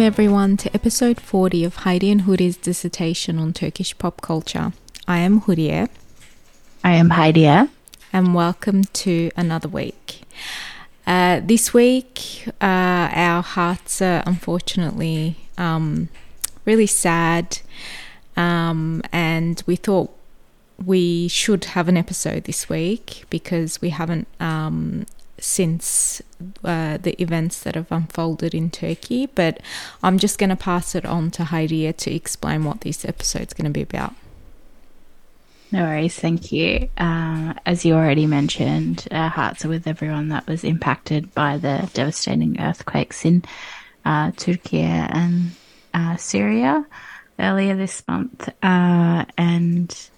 Welcome everyone to episode 40 of Heidi and Huri's dissertation on Turkish pop culture. I am Huriye. I am Heidi. And welcome to another week. Uh, this week, uh, our hearts are unfortunately um, really sad, um, and we thought we should have an episode this week because we haven't um, since uh, the events that have unfolded in Turkey. But I'm just going to pass it on to Heidi to explain what this episode's going to be about. No worries, thank you. Uh, as you already mentioned, our hearts are with everyone that was impacted by the devastating earthquakes in uh, Turkey and uh, Syria earlier this month. Uh, and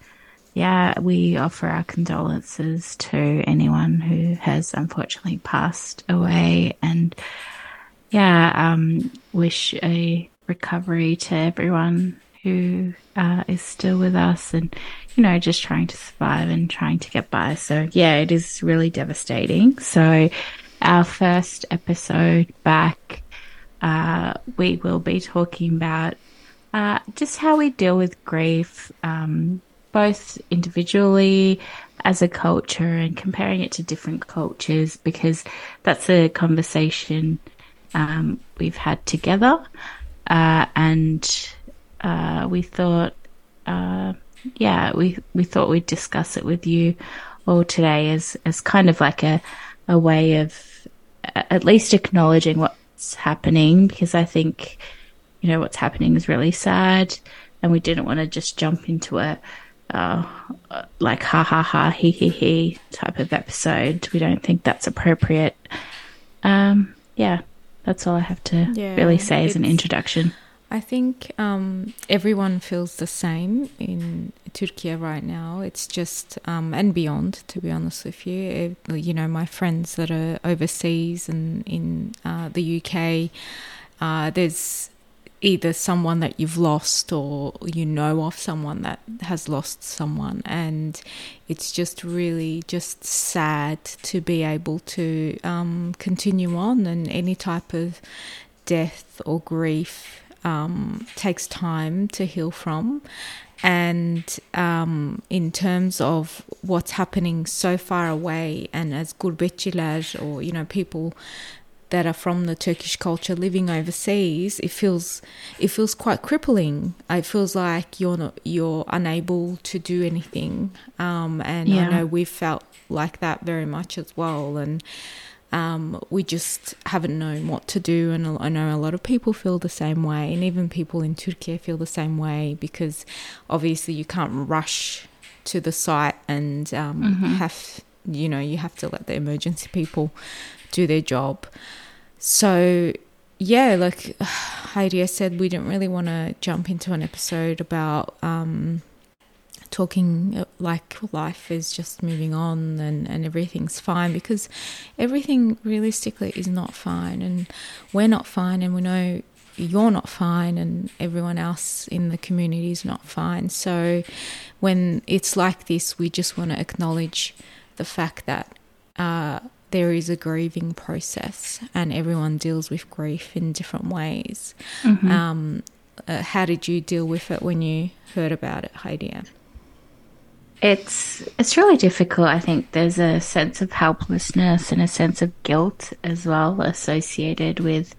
yeah, we offer our condolences to anyone who has unfortunately passed away and yeah, um, wish a recovery to everyone who uh, is still with us and, you know, just trying to survive and trying to get by. So, yeah, it is really devastating. So, our first episode back, uh, we will be talking about uh, just how we deal with grief, um, both individually as a culture and comparing it to different cultures because that's a conversation um, we've had together. Uh, and uh, we thought, uh, yeah, we, we thought we'd discuss it with you all today as, as kind of like a, a way of at least acknowledging what's happening because I think, you know, what's happening is really sad and we didn't want to just jump into a, uh, like ha ha ha he he he type of episode. We don't think that's appropriate. Um, yeah, that's all I have to yeah, really say as an introduction. I think um, everyone feels the same in Turkey right now. It's just um, and beyond, to be honest with you. You know, my friends that are overseas and in uh, the UK, uh, there's either someone that you've lost or you know of someone that has lost someone. And it's just really just sad to be able to um, continue on. And any type of death or grief um, takes time to heal from. And um, in terms of what's happening so far away and as gurbetçiler or you know people that are from the Turkish culture living overseas, it feels it feels quite crippling. It feels like you're not you're unable to do anything, um, and yeah. I know we've felt like that very much as well. And um, we just haven't known what to do, and I know a lot of people feel the same way, and even people in Turkey feel the same way because obviously you can't rush to the site and um, mm-hmm. have you know you have to let the emergency people do their job. So, yeah, like Heidi said, we didn't really want to jump into an episode about um, talking uh, like life is just moving on and, and everything's fine because everything realistically is not fine. And we're not fine, and we know you're not fine and everyone else in the community is not fine. So when it's like this, we just want to acknowledge the fact that uh, there is a grieving process and everyone deals with grief in different ways. Mm-hmm. Um, uh, how did you deal with it when you heard about it, Heidi? It's it's really difficult. I think there's a sense of helplessness and a sense of guilt as well associated with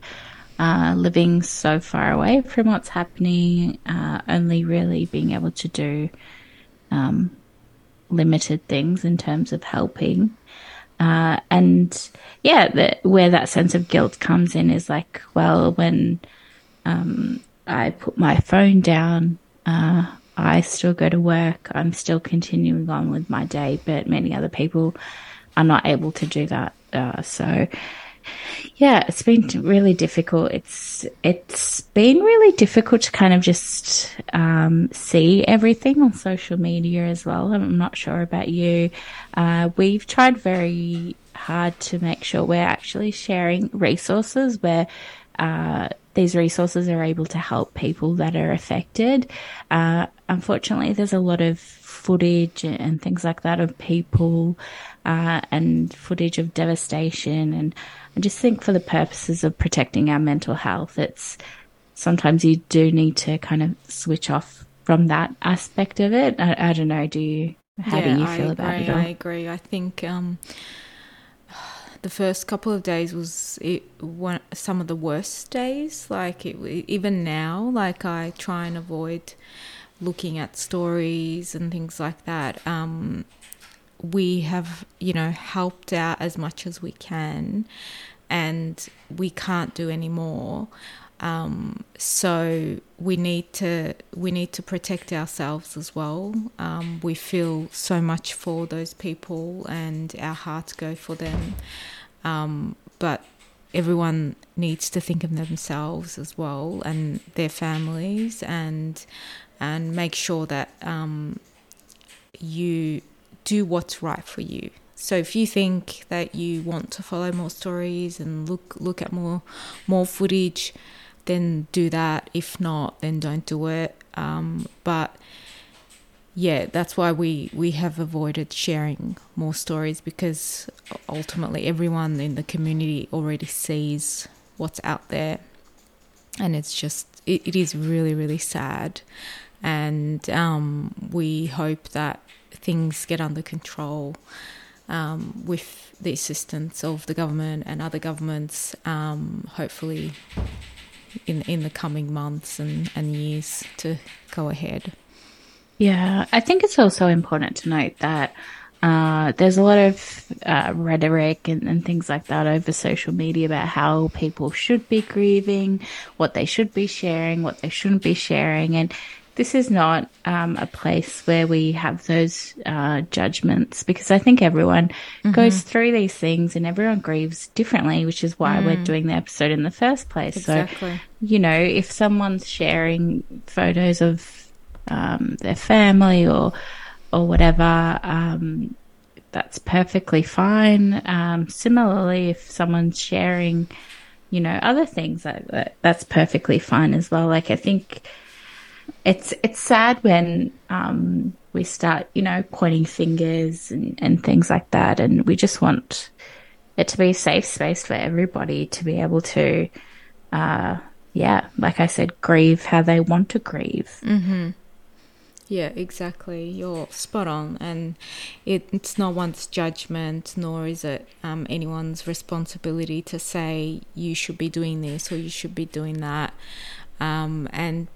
uh, living so far away from what's happening. Uh, only really being able to do um, limited things in terms of helping. Uh, and yeah, where that sense of guilt comes in is like, well, when um, I put my phone down, uh, I still go to work. I'm still continuing on with my day, but many other people are not able to do that. Uh, so yeah, it's been really difficult. It's it's been really difficult to kind of just um, see everything on social media as well. I'm not sure about you. Uh, we've tried very hard to make sure we're actually sharing resources where uh, these resources are able to help people that are affected. Uh, unfortunately, there's a lot of footage and things like that of people uh, and footage of devastation. And I just think for the purposes of protecting our mental health, it's sometimes you do need to kind of switch off from that aspect of it. I, I don't know. Do you? How yeah, do you feel I about agree, it? All? I agree. I think um, the first couple of days was it one some of the worst days. Like it, even now, like I try and avoid looking at stories and things like that. Um, we have, you know, helped out as much as we can, and we can't do any more. Um, so we need to we need to protect ourselves as well. Um, we feel so much for those people, and our hearts go for them. Um, but everyone needs to think of themselves as well and their families, and and make sure that um, you do what's right for you. So if you think that you want to follow more stories and look look at more more footage, then do that. If not, then don't do it. Um, but yeah, that's why we, we have avoided sharing more stories because ultimately everyone in the community already sees what's out there. And it's just, it, it is really, really sad. And um, we hope that things get under control um, with the assistance of the government and other governments, um, hopefully in in the coming months and, and years to go ahead. Yeah, I think it's also important to note that uh, there's a lot of uh, rhetoric and, and, things like that over social media about how people should be grieving, what they should be sharing, what they shouldn't be sharing, and this is not um, a place where we have those uh, judgments because I think everyone mm-hmm. goes through these things and everyone grieves differently, which is why mm. we're doing the episode in the first place. Exactly. So, you know, if someone's sharing photos of um, their family or or whatever, um, that's perfectly fine. Um, similarly, if someone's sharing, you know, other things, that, that that's perfectly fine as well. Like I think it's it's sad when um, we start, you know, pointing fingers and, and things like that, and we just want it to be a safe space for everybody to be able to, uh, yeah, like I said, grieve how they want to grieve. Mm-hmm. Yeah, exactly. You're spot on, and it, it's not one's judgment, nor is it um, anyone's responsibility to say you should be doing this or you should be doing that. Um, and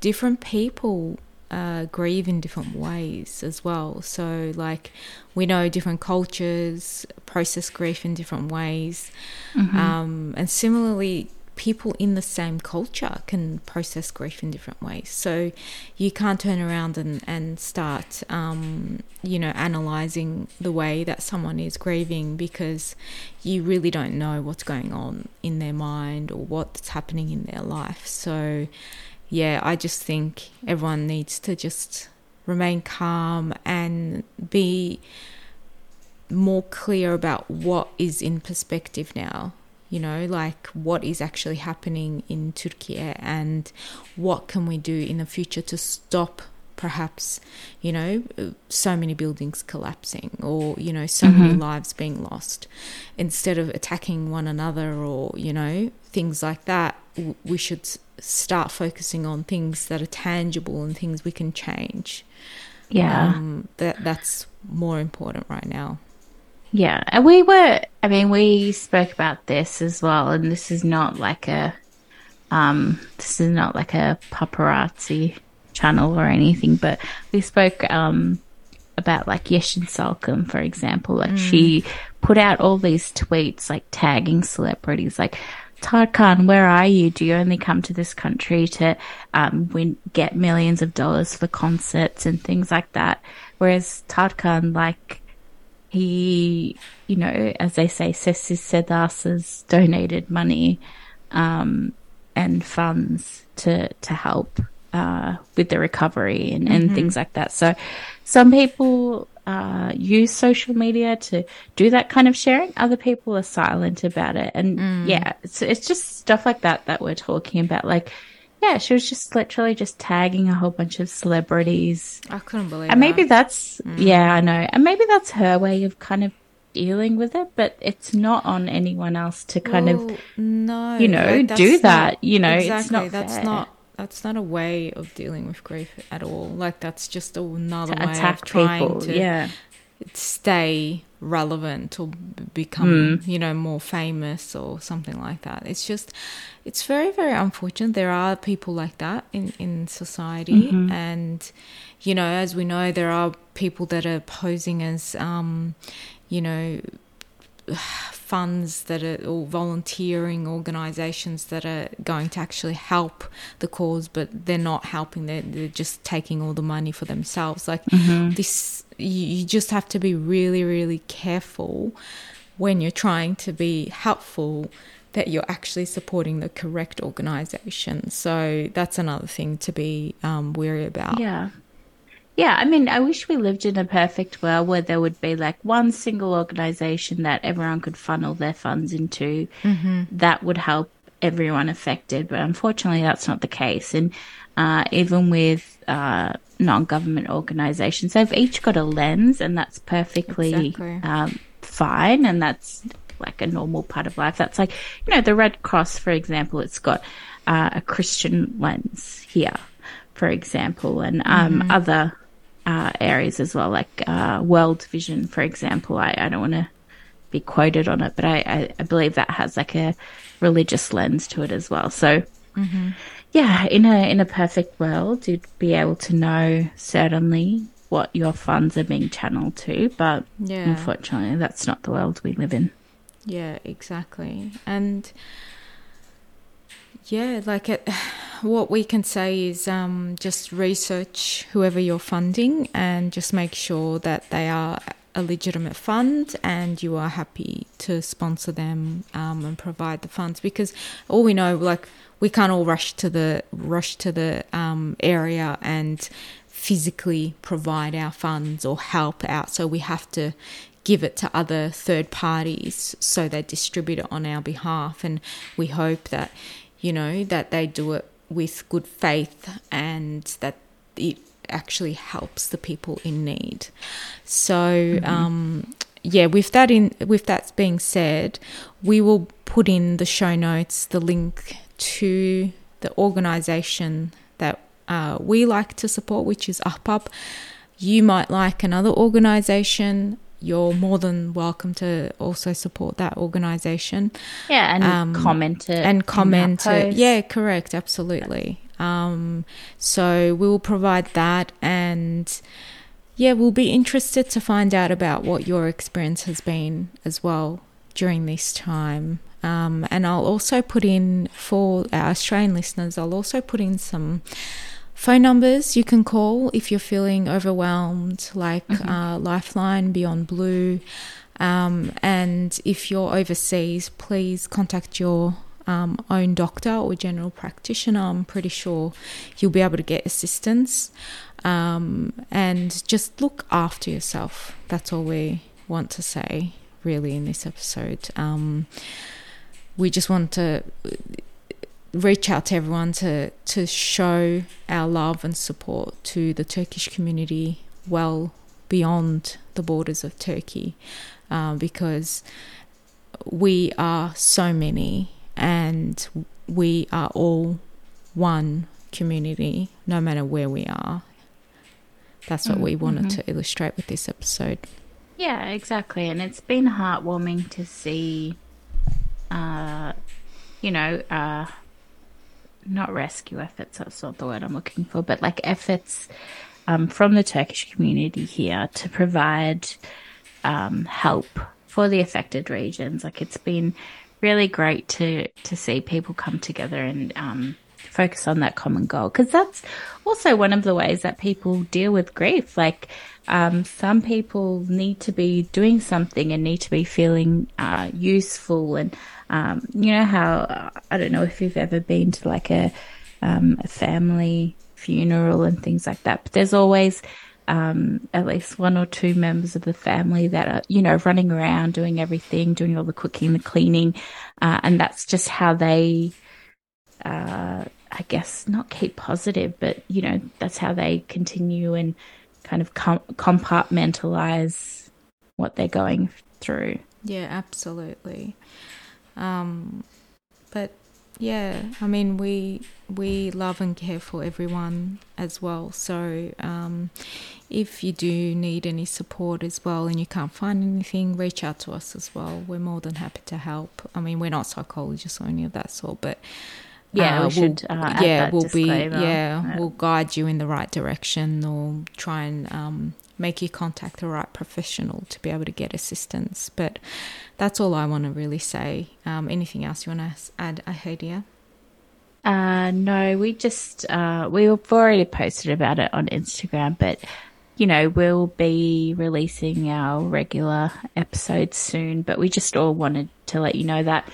different people uh, grieve in different ways as well. So, like, we know different cultures process grief in different ways. Mm-hmm. Um, and similarly, people in the same culture can process grief in different ways. So, you can't turn around and, and start, um, you know, analyzing the way that someone is grieving because you really don't know what's going on in their mind or what's happening in their life. So, yeah, I just think everyone needs to just remain calm and be more clear about what is in perspective now. You know, like what is actually happening in Turkey and what can we do in the future to stop perhaps, you know, so many buildings collapsing or, you know, so mm-hmm. many lives being lost. Instead of attacking one another or, you know, things like that, we should start focusing on things that are tangible and things we can change. Yeah. Um, that that's more important right now. Yeah. And we were I mean, we spoke about this as well and this is not like a um this is not like a paparazzi channel or anything, but we spoke um about like Yeşim Salkım, for example. Like mm. she put out all these tweets like tagging celebrities like Tarkan, where are you? Do you only come to this country to um, win, get millions of dollars for concerts and things like that? Whereas Tarkan, like, he, you know, as they say, Sessiz has donated money um, and funds to to help uh, with the recovery and, and mm-hmm. things like that. So some people uh, use social media to do that kind of sharing. Other people are silent about it. And mm. yeah, it's, it's just stuff like that that we're talking about. Like, yeah, she was just literally just tagging a whole bunch of celebrities. I couldn't believe. It. And maybe that. that's mm. yeah, I know, and maybe that's her way of kind of dealing with it, but it's not on anyone else to kind well, of no, you know, like, do that. Not, you know, exactly, it's not that's fair. not that's not a way of dealing with grief at all. Like that's just another to way of trying people. to yeah. stay relevant or become, Mm. you know, more famous or something like that. It's just, it's very, very unfortunate. There are people like that in, in society. Mhm. And, you know, as we know, there are people that are posing as, um, you know, funds that are or volunteering organizations that are going to actually help the cause but they're not helping they're, they're just taking all the money for themselves like Mhm. this you, you just have to be really really careful when you're trying to be helpful that you're actually supporting the correct organization so that's another thing to be um, wary about Yeah. Yeah, I mean, I wish we lived in a perfect world where there would be like one single organization that everyone could funnel their funds into mm-hmm. that would help everyone affected. But unfortunately, that's not the case. And uh, even with uh, non government organizations, they've each got a lens, and that's perfectly Exactly. um, fine. And that's like a normal part of life. That's like, you know, the Red Cross, for example, it's got uh, a Christian lens here, for example, and um, other uh, areas as well, like uh, World Vision, for example. I, I don't want to be quoted on it, but I, I, I believe that has like a religious lens to it as well. So, yeah, in a in a perfect world, you'd be able to know certainly what your funds are being channeled to, but yeah unfortunately, that's not the world we live in. Yeah, exactly. And yeah, like it, what we can say is um, just research whoever you're funding and just make sure that they are a legitimate fund and you are happy to sponsor them um, and provide the funds because all we know like we can't all rush to the rush to the um, area and physically provide our funds or help out. So we have to give it to other third parties so they distribute it on our behalf. And we hope that you know that they do it with good faith and that it actually helps the people in need. So um yeah with that in with that being said we will put in the show notes the link to the organization that uh, we like to support which is Ahbap. You might like another organization you're more than welcome to also support that organization Yeah, and Um, comment it and comment it. Yeah, correct, absolutely. Um, so we'll provide that, and yeah, we'll be interested to find out about what your experience has been as well during this time. Um, and I'll also put in for our Australian listeners, I'll also put in some phone numbers you can call if you're feeling overwhelmed, like uh, Lifeline, Beyond Blue. Um, and if you're overseas, please contact your um, own doctor or general practitioner. I'm pretty sure you'll be able to get assistance. Um, and just look after yourself. That's all we want to say, really, in this episode. Um, we just want to reach out to everyone to to show our love and support to the Turkish community well beyond the borders of Turkey, uh, because we are so many and we are all one community, no matter where we are. That's what Mm, we wanted to illustrate with this episode. Yeah, exactly. And it's been heartwarming to see, uh, you know, uh, not rescue efforts, that's not the word I'm looking for, but like efforts um, from the Turkish community here to provide um, help for the affected regions. Like it's been really great to, to see people come together and um, focus on that common goal because that's also one of the ways that people deal with grief. Like, um, some people need to be doing something and need to be feeling uh, useful. And um, you know how uh, I don't know if you've ever been to like a, um, a family funeral and things like that, but there's always um, at least one or two members of the family that are, you know, running around doing everything, doing all the cooking, the cleaning, uh, and that's just how they uh, I guess, not keep positive, but, you know, that's how they continue and kind of com- compartmentalize what they're going through. Yeah, absolutely. Um, but yeah, I mean, we we love and care for everyone as well. So um, if you do need any support as well and you can't find anything, reach out to us as well. We're more than happy to help. I mean, we're not psychologists or any of that sort, but yeah, uh, we should. We'll, uh, yeah, we'll be yeah, Yeah. we'll guide you in the right direction or try and um, make you contact the right professional to be able to get assistance. But that's all I want to really say. Um, anything else you want to add, Ahadia? Uh, no, we just uh, we've already posted about it on Instagram, but you know we'll be releasing our regular episodes soon. But we just all wanted to let you know that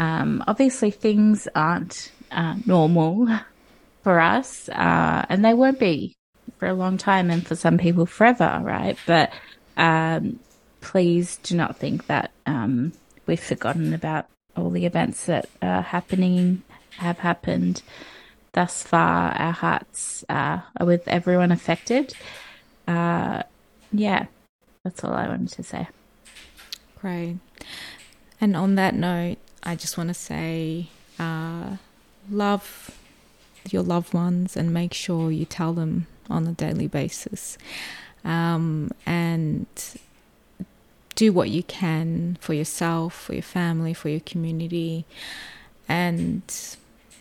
um, obviously things aren't uh, normal for us, uh, and they won't be for a long time, and for some people forever, right? But um, please do not think that um, we've forgotten about all the events that are happening have happened thus far. Our hearts uh, are with everyone affected. Uh, yeah, that's all I wanted to say. Great. And on that note, I just want to say uh, love your loved ones and make sure you tell them on a daily basis. Um, and do what you can for yourself, for your family, for your community. And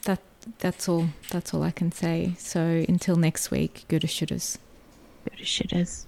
that that's all that's all I can say. So until next week, good to shooters. Go to shitters.